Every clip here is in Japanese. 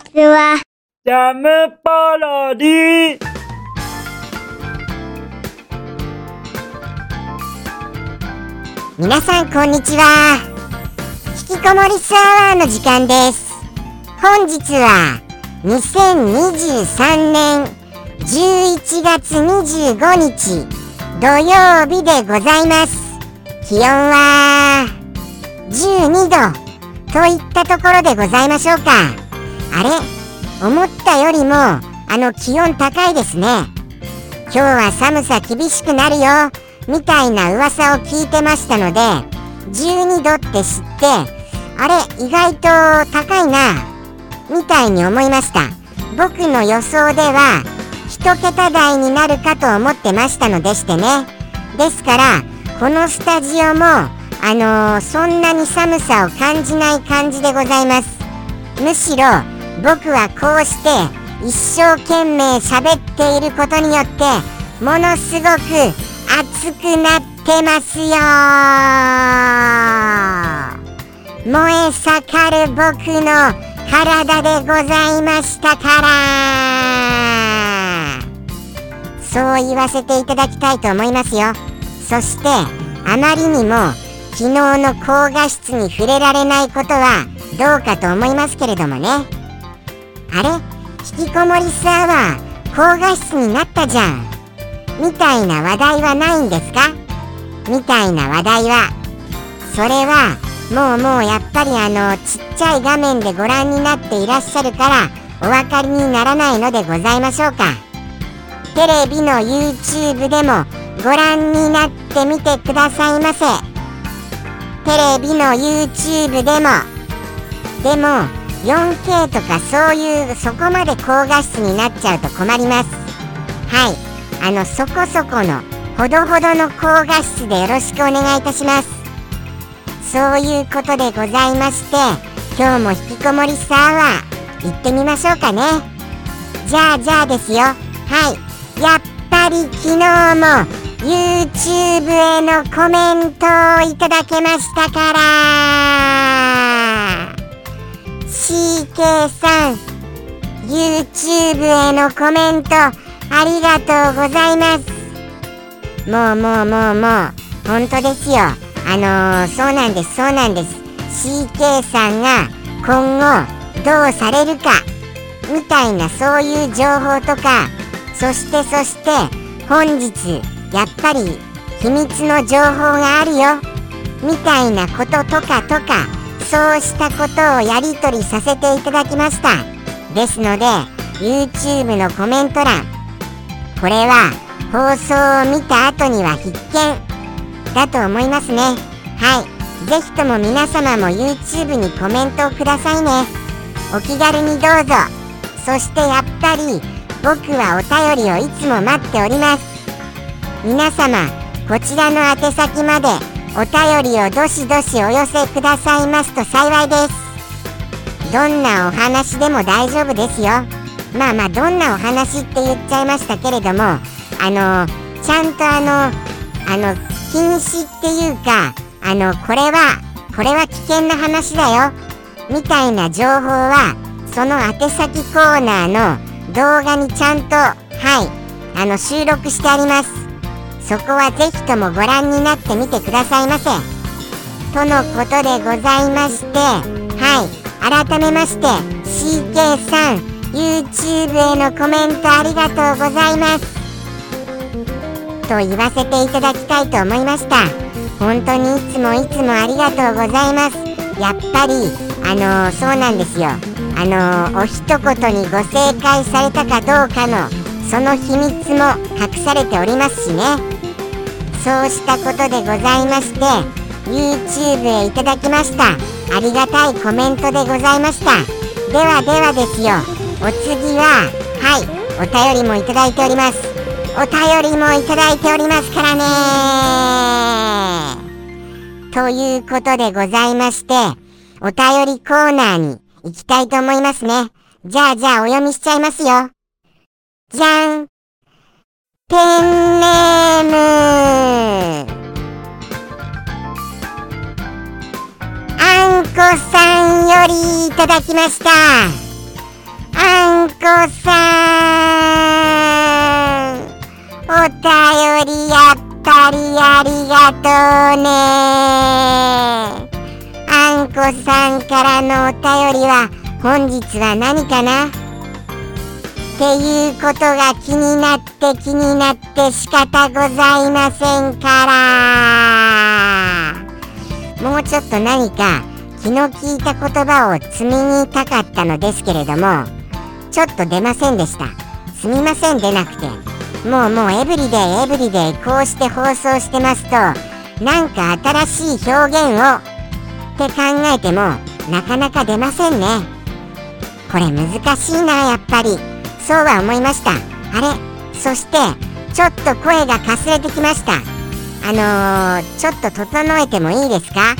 ちは。ジャムパロディ。皆さんこんにちは。引きこもりスアワーの時間です。本日は2023年11月25日土曜日でございます。気温は12度といったところでございましょうかあれ？思ったよりもあの気温高いですね。今日は寒さ厳しくなるよ。みたいな噂を聞いてましたので12度って知ってあれ意外と高いな。みたいに思いました。僕の予想では1桁台になるかと思ってましたのでしてね。ですからこのスタジオもあのーそんなに寒さを感じない感じでございます。むしろ僕はこうして一生懸命喋っていることによってものすごく熱くなってますよ。燃え盛る僕の体でございましたから。そう言わせていただきたいと思いますよ。そしてあまりにも昨日の高画質に触れられないことはどうかと思いますけれどもね。あれ？引きこもりスアワー高画質になったじゃん。みたいな話題はないんですか？みたいな話題は。それはもうもうやっぱりあのちっちゃい画面でご覧になっていらっしゃるからお分かりにならないのでございましょうか。テレビの YouTube でもご覧になってみてくださいませ。テレビの YouTube でも。でも 4K とかそういうそこまで高画質になっちゃうと困ります。はい。あのそこそこのほどほどの高画質でよろしくお願いいたします。そういうことでございまして今日も引きこもりサーワー行ってみましょうかね。じゃあじゃあですよ。はい。やっぱり昨日も YouTube へのコメントをいただけましたから。CK さん YouTube へのコメントありがとうございます。もうもうもうもう本当ですよ。あのー、そうなんですそうなんです。CK さんが今後どうされるかみたいなそういう情報とかそしてそして本日やっぱり秘密の情報があるよ。みたいなこととかとかそうしたことをやり取りさせていただきました。ですので YouTube のコメント欄これは放送を見た後には必見。だと思いますね。はい。ぜひとも皆様も YouTube にコメントをくださいね。お気軽にどうぞ。そしてやっぱり僕はお便りをいつも待っております。皆様こちらの宛先までお便りをどしどしお寄せくださいますと幸いです。どんなお話でも大丈夫ですよ。まあまあどんなお話って言っちゃいましたけれどもあのちゃんとあのあの禁止っていうかあのこれはこれは危険な話だよ。みたいな情報はその宛先コーナーの動画にちゃんとはいあの収録してあります。そこはぜひともご覧になってみてくださいませ。とのことでございましてはい。改めまして CK さん YouTube へのコメントありがとうございます。と言わせていただきたいと思いました。本当にいつもいつもありがとうございます。やっぱりあのー、そうなんですよ。あのー、お一言にご正解されたかどうかのその秘密も隠されておりますしね。そうしたことでございまして YouTube へいただきました。ありがたいコメントでございました。ではではですよ。お次ははい。お便りもいただいております。お便りもいただいておりますからね。ということでございましてお便りコーナーに行きたいと思いますね。じゃあじゃあお読みしちゃいますよ。じゃん。ペンネームあんこさんよりいただきましたあんこさんお便りやったりありがとうねあんこさんからのお便りは本日は何かなっていうことが気になって気になって仕方ございませんから。もうちょっと何か気の利いた言葉を積みにたかったのですけれどもちょっと出ませんでした。すみません出なくてもうもうエブリデイエブリデイこうして放送してますとなんか新しい表現をって考えてもなかなか出ませんね。これ難しいなやっぱり。そうは思いました。あれ？そしてちょっと声がかすれてきました。あのー、ちょっと整えてもいいですか？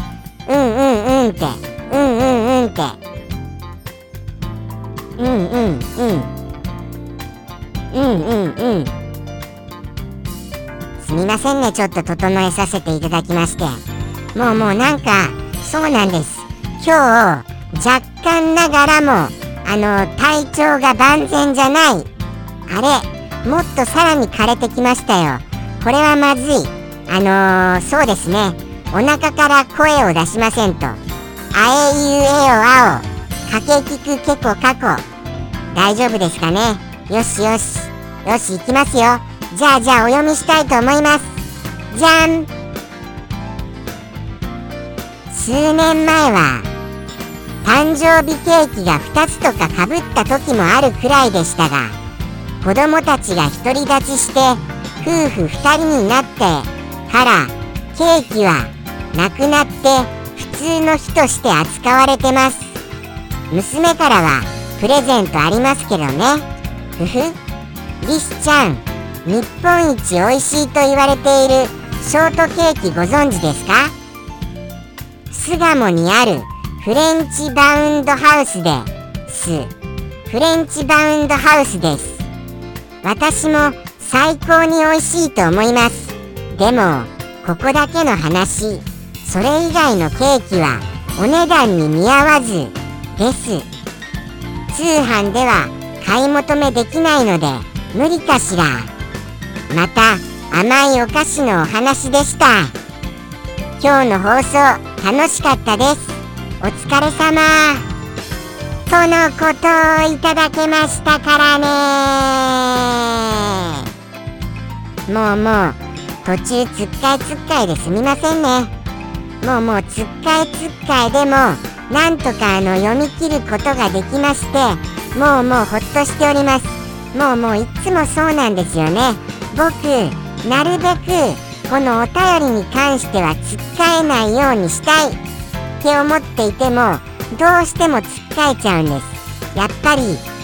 うんうんうんって。うんうんうんって。うんうんうん。うんうんうん。すみませんねちょっと整えさせていただきまして。もうもうなんかそうなんです。今日若干ながらもあの体調が万全じゃない。あれもっとさらに枯れてきましたよ。これはまずい。あのー、そうですね。お腹から声を出しませんと。あえいうえおあお。かけきくけこかこ。大丈夫ですかね？よしよし。よし行きますよ。じゃあじゃあお読みしたいと思います。じゃん。数年前は誕生日ケーキが2つとかかぶった時もあるくらいでしたが子供たちが独り立ちして夫婦2人になってからケーキはなくなって普通の日として扱われてます。娘からはプレゼントありますけどね。ふふ。リスちゃん日本一美味しいと言われているショートケーキご存知ですか？巣鴨にあるフレンチバウンドハウスです。フレンチバウンドハウスです。私も最高に美味しいと思います。でもここだけの話。それ以外のケーキはお値段に見合わずです。通販では買い求めできないので無理かしら。また甘いお菓子のお話でした。今日の放送楽しかったです。お疲れ様。とのことをいただけましたからね。もうもう途中つっかいつっかいですみませんね。もうもうつっかいつっかいでもなんとかあの読み切ることができましてもうもうほっとしております。もうもういつもそうなんですよね。僕なるべくこのお便りに関してはつっかえないようにしたい。って思っていてもどうしてもつっかえちゃうんです。やっぱり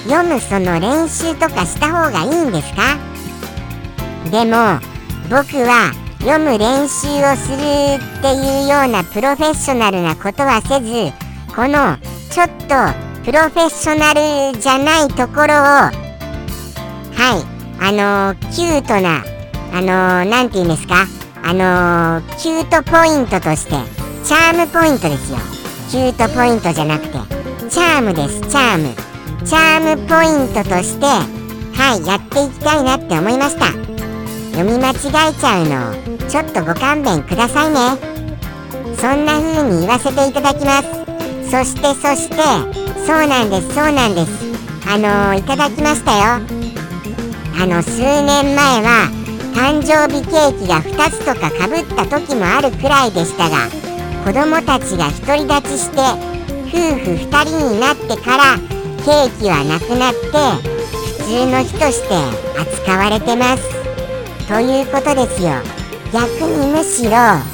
読むその練習とかした方がいいんですか？でも僕は読む練習をするっていうようなプロフェッショナルなことはせずこのちょっとプロフェッショナルじゃないところをはいあのー、キュートなあのー、なんて言うんですか？あのー、キュートポイントとしてチャームポイントですよ。キュートポイントじゃなくてチャームです。チャーム。チャームポイントとしてはいやっていきたいなって思いました。読み間違えちゃうのちょっとご勘弁くださいね。そんな風に言わせていただきます。そしてそしてそうなんですそうなんです。あのー、いただきましたよ。あの数年前は誕生日ケーキが2つとかかぶった時もあるくらいでしたが子供たちが独り立ちして夫婦2人になってからケーキはなくなって普通の日として扱われてます。ということですよ。逆にむしろあ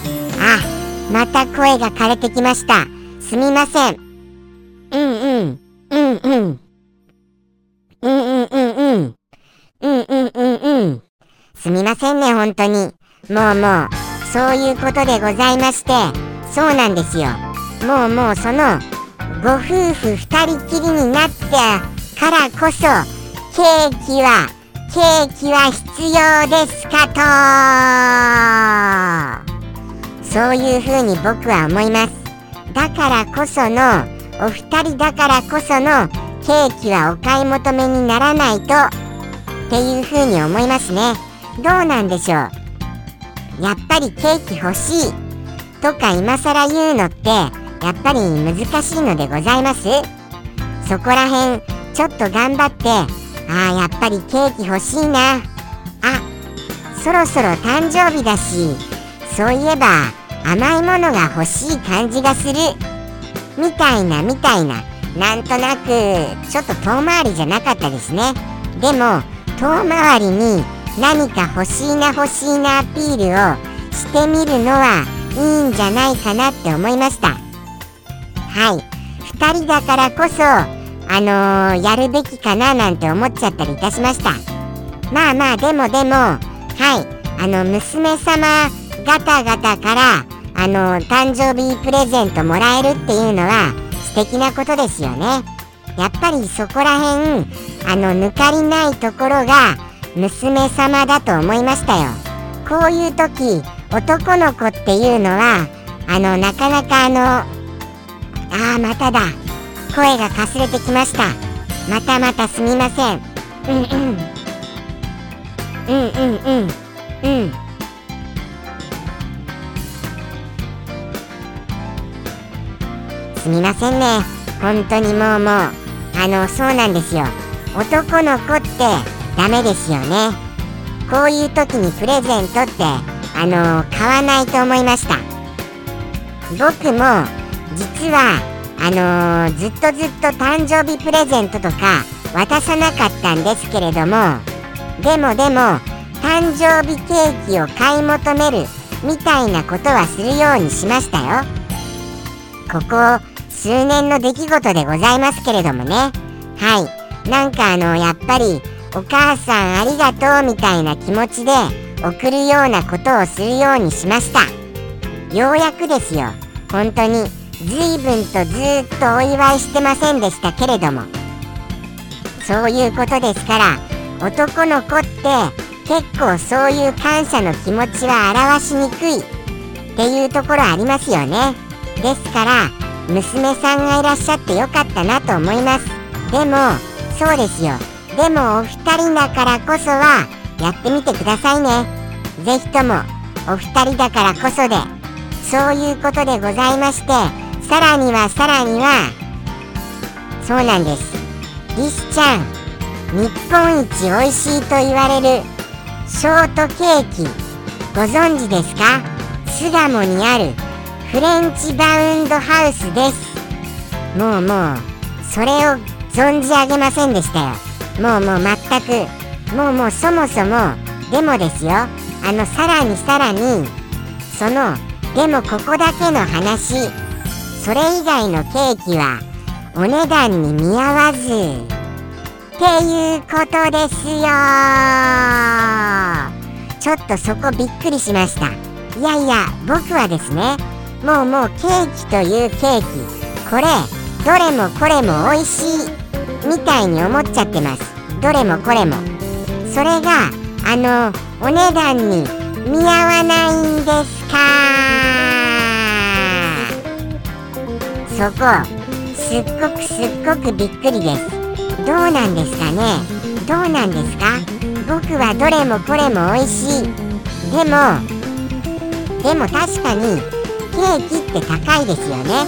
また声が枯れてきました。すみません。うんうん。うんうん。うんうんうんうん。うんうんうんうん。すみませんね本当に。もうもう。そういうことでございまして。そうなんですよ。もうもうそのご夫婦二人きりになったからこそケーキはケーキは必要ですかと。そういうふうに僕は思います。だからこそのお二人だからこそのケーキはお買い求めにならないと。っていうふうに思いますね。どうなんでしょう。やっぱりケーキ欲しい。とか今更言うのってやっぱり難しいのでございます？そこら辺ちょっと頑張ってああやっぱりケーキ欲しいな。あそろそろ誕生日だしそういえば甘いものが欲しい感じがする。みたいなみたいな。なんとなくちょっと遠回りじゃなかったですね。でも遠回りに何か欲しいな欲しいなアピールをしてみるのはいいんじゃないかなって思いました。はい。2人だからこそあのー、やるべきかななんて思っちゃったりいたしました。まあまあでもでもはい。あの娘様方々からあの誕生日プレゼントもらえるっていうのは素敵なことですよね。やっぱりそこら辺あの抜かりないところが娘様だと思いましたよ。こういう時男の子っていうのはあのなかなかあのああまただ。声がかすれてきました。またまたすみません。うんうん。うんうんうん。うん。すみませんね。本当にもうもうあのそうなんですよ。男の子ってダメですよね。こういう時にプレゼントってあの買わないと思いました。僕も実はあのー、ずっとずっと誕生日プレゼントとか渡さなかったんですけれどもでもでも誕生日ケーキを買い求めるみたいなことはするようにしましたよ。ここ数年の出来事でございますけれどもね。はい。なんかあのやっぱりお母さんありがとうみたいな気持ちで送るようなことをするようにしました。ようやくですよ。本当に随分とずっとお祝いしてませんでしたけれども。そういうことですから男の子って結構そういう感謝の気持ちは表しにくい。っていうところありますよね。ですから娘さんがいらっしゃってよかったなと思います。でもそうですよ。でもお二人だからこそはやってみてくださいね。是非ともお二人だからこそでそういうことでございましてさらにはさらにはそうなんです。リスちゃん日本一美味しいと言われるショートケーキご存知ですか？巣鴨にあるフレンチバウンドハウスです。もうもうそれを存じ上げませんでしたよ。もうもう全くもうもうそもそもでもですよ。あのさらにさらにそのでもここだけの話。それ以外のケーキはお値段に見合わず。っていうことですよ。ちょっとそこびっくりしました。いやいや僕はですねもうもうケーキというケーキこれどれもこれも美味しいみたいに思っちゃってます。どれもこれも。それがあのお値段に見合わないんですか？そこすっごくすっごくびっくりです。どうなんですかね？どうなんですか？僕はどれもこれも美味しい。でもでも確かにケーキって高いですよね。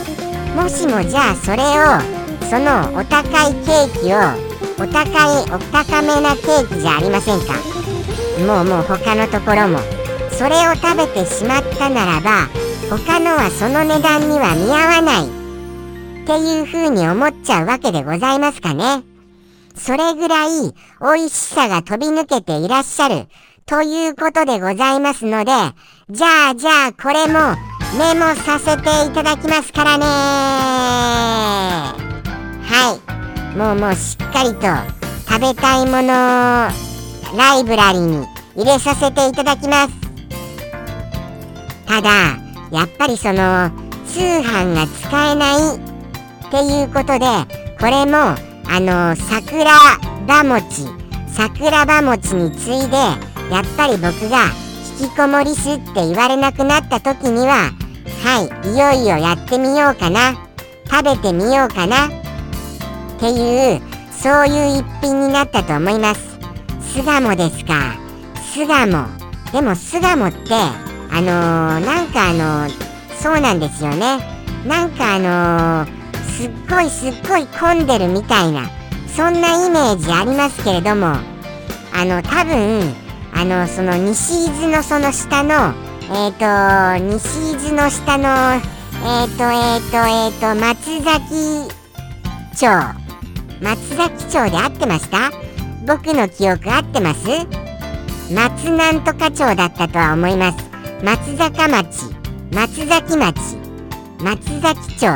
もしもじゃあそれをそのお高いケーキをお高いお高めなケーキじゃありませんか？もうもう他のところも。それを食べてしまったならば他のはその値段には見合わない。っていう風に思っちゃうわけでございますかね。それぐらい美味しさが飛び抜けていらっしゃる。ということでございますのでじゃあじゃあこれもメモさせていただきますからね。はい。もうもうしっかりと食べたいものをライブラリに入れさせていただきます。ただやっぱりその通販が使えないっていうことでこれもあの桜葉餅桜葉餅に次いでやっぱり僕が引きこもりすって言われなくなった時にははいいよいよやってみようかな。食べてみようかな。っていうそういう一品になったと思います。巣鴨ですか？巣鴨。でも巣鴨ってあのー、なんかあのー、そうなんですよね。なんかあのー、すっごいすっごい混んでるみたいなそんなイメージありますけれどもあの多分あのその西伊豆のその下のえっ、ー、と西伊豆の下のえっ、ー、とえっ、ー、とえっ、と松崎町。松崎町で合ってました？僕の記憶合ってます？松なんとか町だったとは思います。松坂町松崎町松崎町。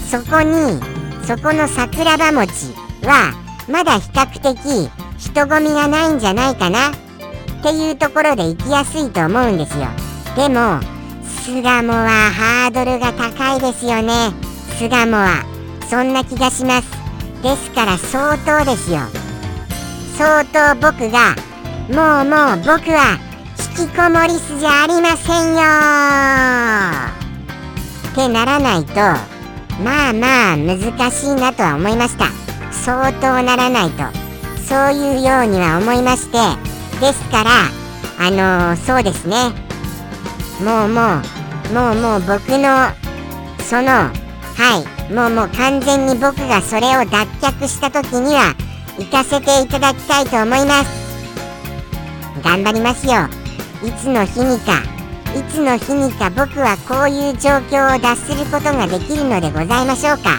そこにそこの桜庭餅はまだ比較的人混みがないんじゃないかな？っていうところで行きやすいと思うんですよ。でも巣鴨はハードルが高いですよね。巣鴨は。そんな気がします。ですから相当ですよ。相当僕がもうもう僕は引きこもりすじゃありませんよ。ってならないとまあまあ難しいなとは思いました。相当ならないと。そういうようには思いまして。ですからあのー、そうですね。もうもうもうもう僕のそのはい。もうもう完全に僕がそれを脱却した時には行かせていただきたいと思います。頑張りますよ。いつの日にかいつの日にか僕はこういう状況を脱することができるのでございましょうか。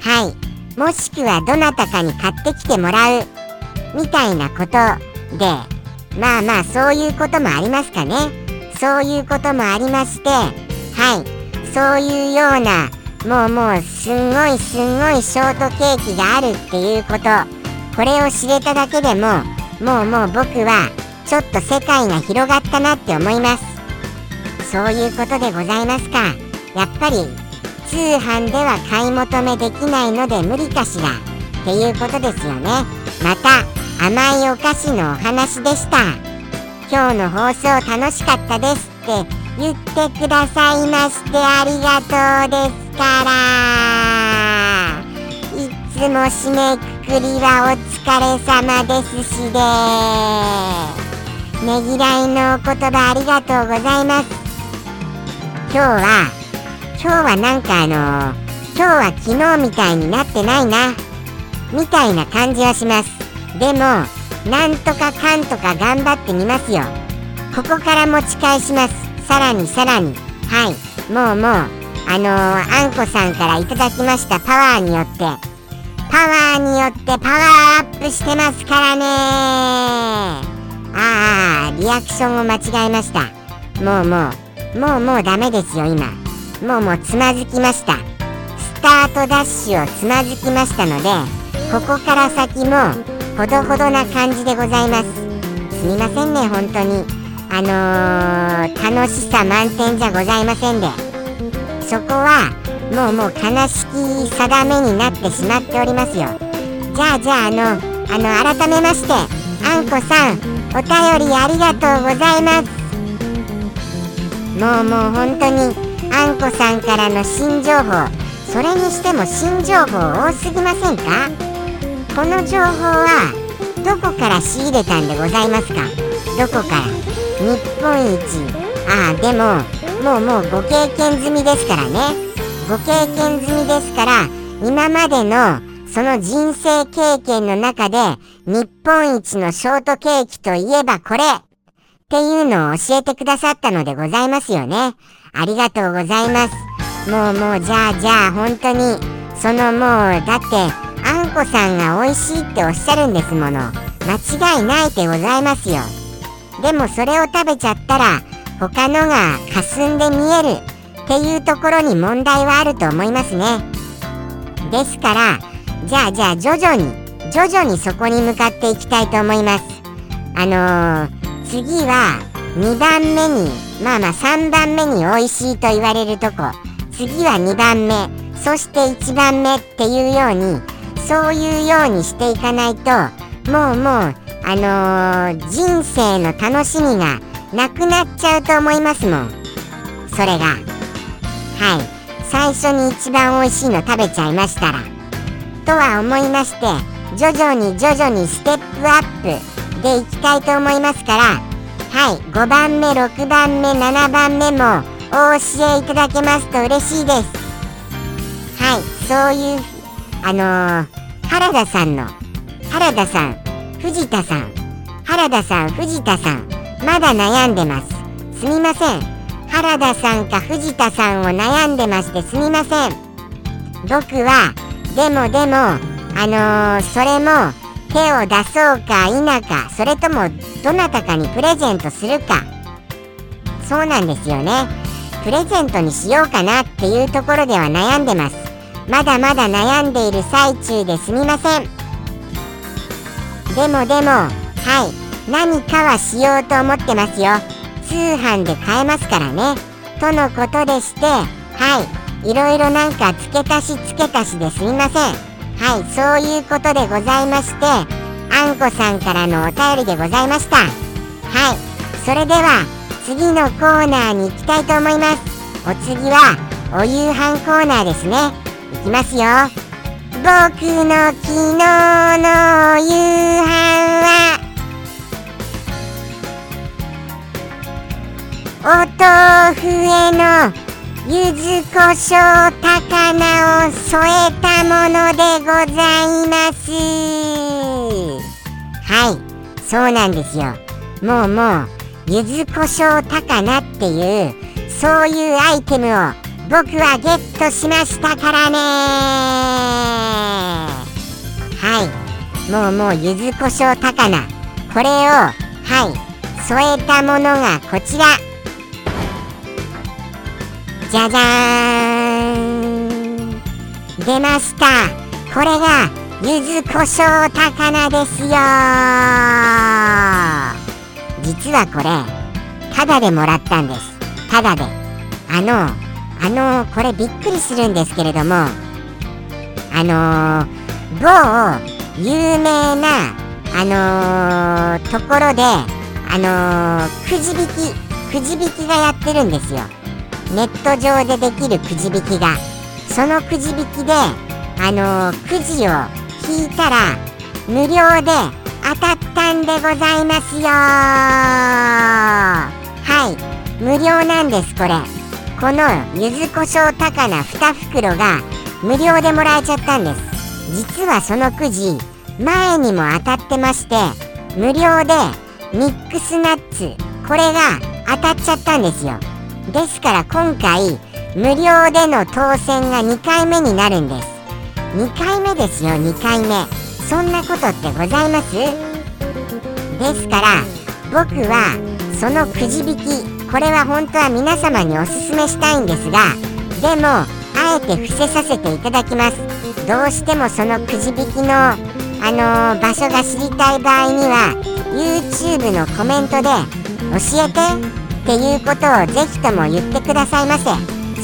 はい。もしくはどなたかに買ってきてもらう。みたいなことで。まあまあそういうこともありますかね。そういうこともありまして。はい。そういうようなもうもうすんごいすんごいショートケーキがあるっていうこと。これを知れただけでももうもう僕はちょっと世界が広がったなって思います。そういうことでございますか。やっぱり通販では買い求めできないので無理かしらっていうことですよね。また甘いお菓子のお話でした。今日の放送楽しかったですって言ってくださいましてありがとうですから。いつも締めくくりはお疲れ様ですしで。ねぎらいのお言葉ありがとうございます。今日は今日はなんかあの今日は昨日みたいになってないな。みたいな感じはします。でもなんとかかんとか頑張ってみますよ。ここから持ち返します。さらにさらに。はい。もうもうあのー、あんこさんからいただきましたパワーによって。パワーによってパワーアップしてますからね。ああリアクションを間違えました。もうもうもうもうダメですよ今。もうもうつまずきました。スタートダッシュをつまずきましたのでここから先もほどほどな感じでございます。すみませんね本当に。あのー、楽しさ満点じゃございませんで。そこはもうもう悲しき定めになってしまっておりますよ。じゃあじゃああのあの改めましてあんこさんお便りありがとうございます。もうもう本当にあんこさんからの新情報それにしても新情報多すぎませんか？この情報はどこから仕入れたんでございますか？どこから？日本一ああでももうもうご経験済みですからねご経験済みですから今までのその人生経験の中で日本一のショートケーキといえばこれっていうのを教えてくださったのでございますよね。ありがとうございます。もうもうじゃあじゃあ本当にそのもうだってあんこさんが美味しいっておっしゃるんですもの。間違いないでございますよ。でもそれを食べちゃったら他のが霞んで見える。っていうところに問題はあると思いますね。ですからじゃあじゃあ徐々に徐々にそこに向かっていきたいと思います。あのー、次は2番目にまあまあ3番目に美味しいと言われるとこ。次は2番目。そして1番目っていうようにそういうようにしていかないともうもうあのー、人生の楽しみがなくなっちゃうと思いますもん。それが。はい。最初に一番美味しいの食べちゃいましたら。とは思いまして徐々に徐々にステップアップでいきたいと思いますからはい。5番目6番目7番目もお教えいただけますと嬉しいです。はい。そういうあのー、原田さんの原田さん藤田さん。原田さん藤田さん。まだ悩んでます。すみません。原田さんか藤田さんを悩んでましてすみません。僕はでもでもあのー、それも手を出そうか否かそれともどなたかにプレゼントするか。そうなんですよね。プレゼントにしようかなっていうところでは悩んでます。まだまだ悩んでいる最中ですみません。でもでもはい。何かはしようと思ってますよ。通販で買えますからね。とのことでしてはい。いろいろなんか付け足し付け足しですみません。はい。そういうことでございましてあんこさんからのお便りでございました。はい。それでは次のコーナーに行きたいと思います。お次はお夕飯コーナーですね。いきますよ。僕の昨日の夕飯は。お豆腐への柚子胡椒高菜を添えたものでございます。はいそうなんですよ。もうもう柚子胡椒高菜っていうそういうアイテムを僕はゲットしましたからね。はい。もうもう柚子胡椒高菜。これをはい。添えたものがこちら。じゃじゃーん。出ました。これが柚子胡椒高菜ですよ。実はこれタダでもらったんです。タダで。あのあのこれびっくりするんですけれどもあの某有名なあのところであのくじ引きくじ引きがやってるんですよ。ネット上でできるくじ引きが。そのくじ引きであのくじを引いたら無料で当たったんでございますよはい。無料なんですこれ。この柚子胡椒高菜2袋が無料でもらえちゃったんです。実はそのくじ前にも当たってまして無料でミックスナッツこれが当たっちゃったんですよ。ですから今回無料での当選が2回目になるんです。2回目ですよ2回目。そんなことってございます？ですから僕はそのくじ引きこれは本当は皆様におすすめしたいんですがでもあえて伏せさせていただきます。どうしてもそのくじ引きのあのー、場所が知りたい場合には YouTube のコメントで教えてっていうことをぜひとも言ってくださいませ。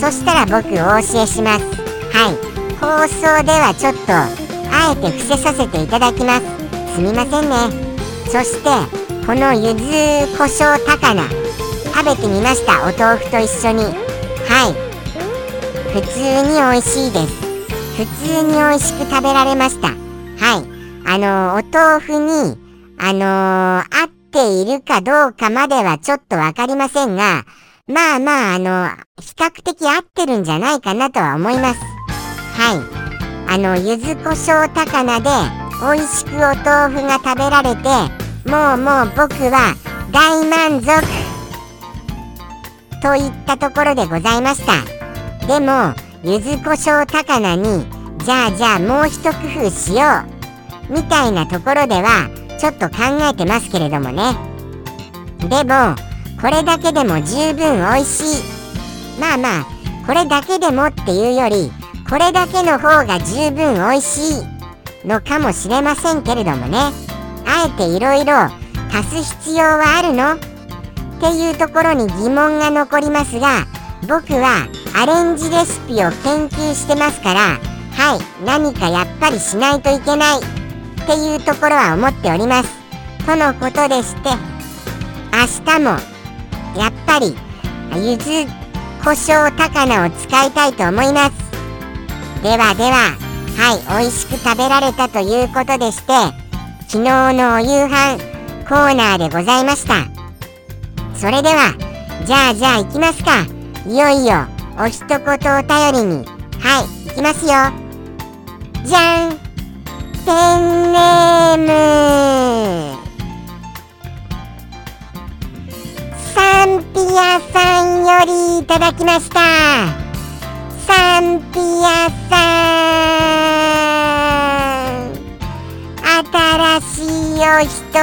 そしたら僕お教えします。はい。放送ではちょっとあえて伏せさせていただきます。すみませんね。そしてこのゆず胡椒高菜。食べてみました。お豆腐と一緒に。はい。普通に美味しいです。普通に美味しく食べられました。はい。あのお豆腐にあのー、あっているかどうかまではちょっとわかりませんが、まあまあ、あの、比較的合ってるんじゃないかなとは思います。はい。あの、柚子胡椒高菜で美味しくお豆腐が食べられて、もうもう僕は大満足。といったところでございました。でも、柚子胡椒高菜に、じゃあじゃあもう一工夫しよう。みたいなところでは、ちょっと考えてますけれどもね。でもこれだけでも十分美味しい。まあまあこれだけでもっていうよりこれだけの方が十分美味しい。のかもしれませんけれどもね。あえていろいろ足す必要はあるの？っていうところに疑問が残りますが僕はアレンジレシピを研究してますからはい何かやっぱりしないといけないっていうところは思っております。とのことでして明日もやっぱりゆず胡椒高菜を使いたいと思います。ではでははい美味しく食べられたということでして昨日のお夕飯コーナーでございました。それではじゃあじゃあ行きますか。いよいよお一言お便りに。はい行きますよ。じゃん。ペンネーム。サンピアさんよりいただきました。サンピアさん。新しいお一言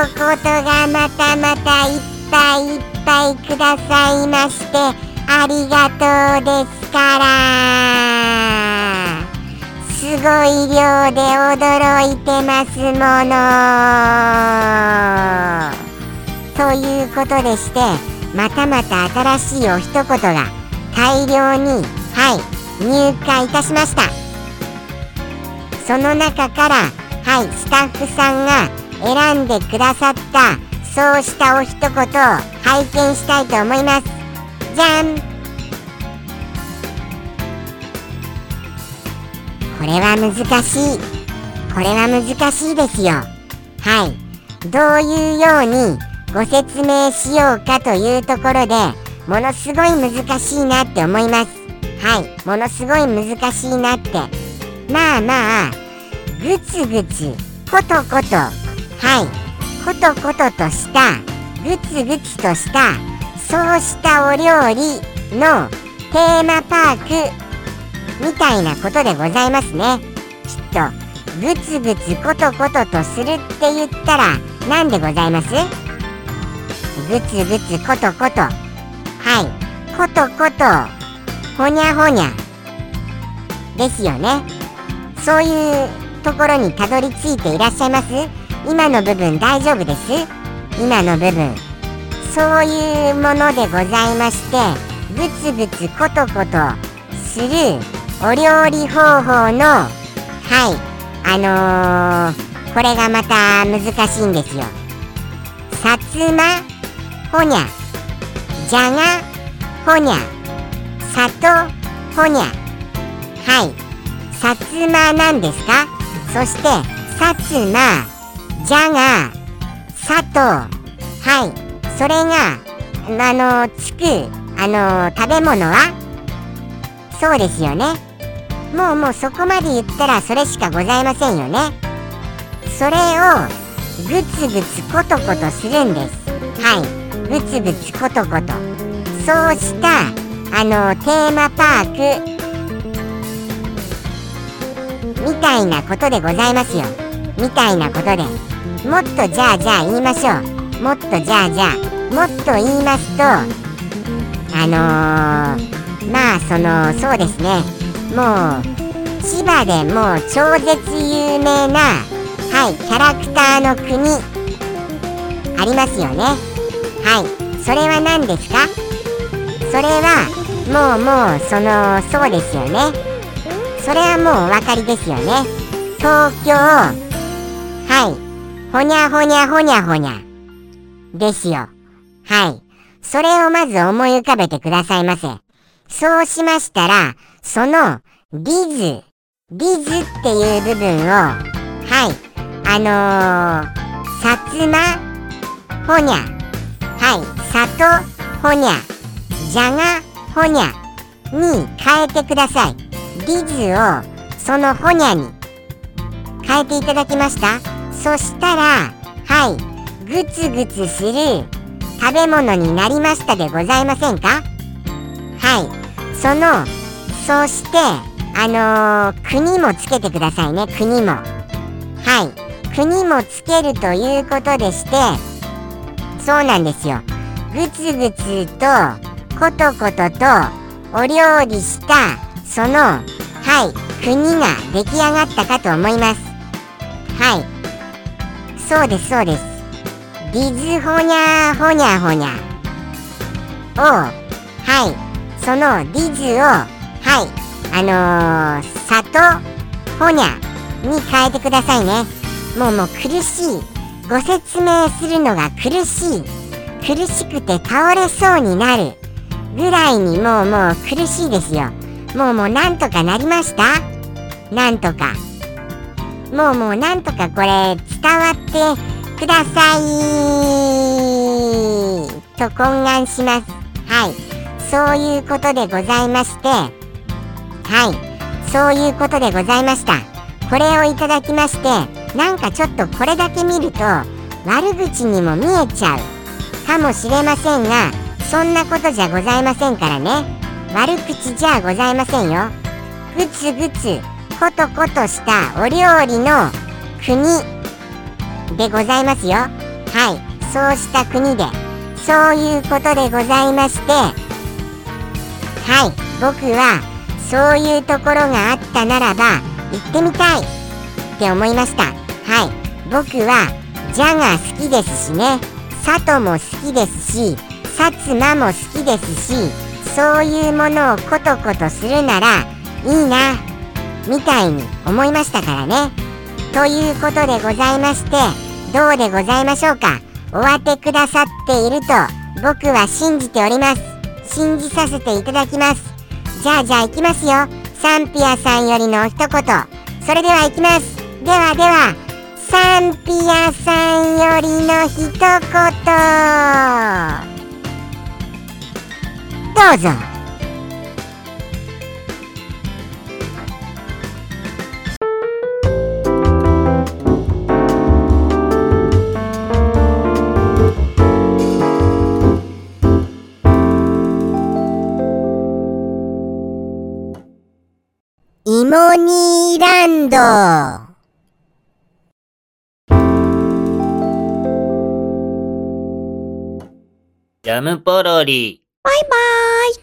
がまたまたいっぱいいっぱい。くださいましてありがとうですから。すごい量で驚いてますもの。ということでしてまたまた新しいお一言が大量にはい入荷いたしました。その中からはいスタッフさんが選んでくださったそうしたお一言を拝見したいと思います。じゃん。これは難しい。これは難しいですよ。はい。どういうようにご説明しようかというところでものすごい難しいなって思います。はい。ものすごい難しいなって。まあまあぐつぐつことこと。はい。ことこととしたぐつぐつとしたそうしたお料理のテーマパークみたいなことでございますね。きっとぐつぐつことこととするって言ったら何でございます？ぐつぐつことこと。はい。ことこと。ほにゃほにゃ。ですよね。そういうところにたどり着いていらっしゃいます？今の部分大丈夫です？今の部分。そういうものでございましてぐつぐつことことするお料理方法のはいあのー、これがまた難しいんですよ。さつまほにゃじゃがほにゃさとほにゃ。はいさつまなんですか？そしてさつま。じゃがさとはい。それがあのつくあの食べ物は？そうですよね。もうもうそこまで言ったらそれしかございませんよね。それをぐつぐつことことするんです。はい。ブツブツコトコト。そうしたあのテーマパークみたいなことでございますよ。みたいなことで。もっとじゃあじゃあ言いましょう。もっとじゃあじゃあもっと言いますとあのー、まあそのそうですね。もう千葉でもう超絶有名なはいキャラクターの国ありますよね。はい。それは何ですか？それはもうもうそのそうですよね。それはもうお分かりですよね。東京。はい。ほにゃほにゃほにゃほにゃ。ですよ。はい。それをまず思い浮かべてくださいませ。そうしましたらそのリズ。リズっていう部分をはい。あのー、さつまほにゃ。はい。里ほにゃ。じゃがほにゃ。に変えてください。リズをそのほにゃに変えていただきました？そしたらはいグツグツする食べ物になりましたでございませんか？はい。そのそしてあのー、国もつけてくださいね国も。はい。国もつけるということでしてそうなんですよ。ぐつぐつとことこととお料理したそのはい国が出来上がったかと思います。はい。そうですそうです。リズホニャホニャホニャをはい。そのリズをはい。あのー、里ホニャに変えてくださいね。もうもう苦しいご説明するのが苦しい。苦しくて倒れそうになる。ぐらいにもうもう苦しいですよ。もうもうなんとかなりました？なんとか。もうもうなんとかこれ伝わってください。と懇願します。はい。そういうことでございまして。はい。そういうことでございました。これをいただきましてなんかちょっとこれだけ見ると悪口にも見えちゃう。かもしれませんがそんなことじゃございませんからね。悪口じゃございませんよ。ぐつぐつコトコトしたお料理の国でございますよ。はい。そうした国で。そういうことでございまして。はい。僕はそういうところがあったならば行ってみたい。って思いました。はい。僕はジャが好きですしね。佐渡も好きですし薩摩も好きですしそういうものをコトコトするならいいな。みたいに思いましたからね。ということでございましてどうでございましょうか。お当てくださっていると僕は信じております。信じさせていただきます。じゃあじゃあ行きますよ。サンピアさんよりの一言。それでは行きます。ではではサンピアさんよりの一言。どうぞ。モニーランドジャムポロリ。バイバイ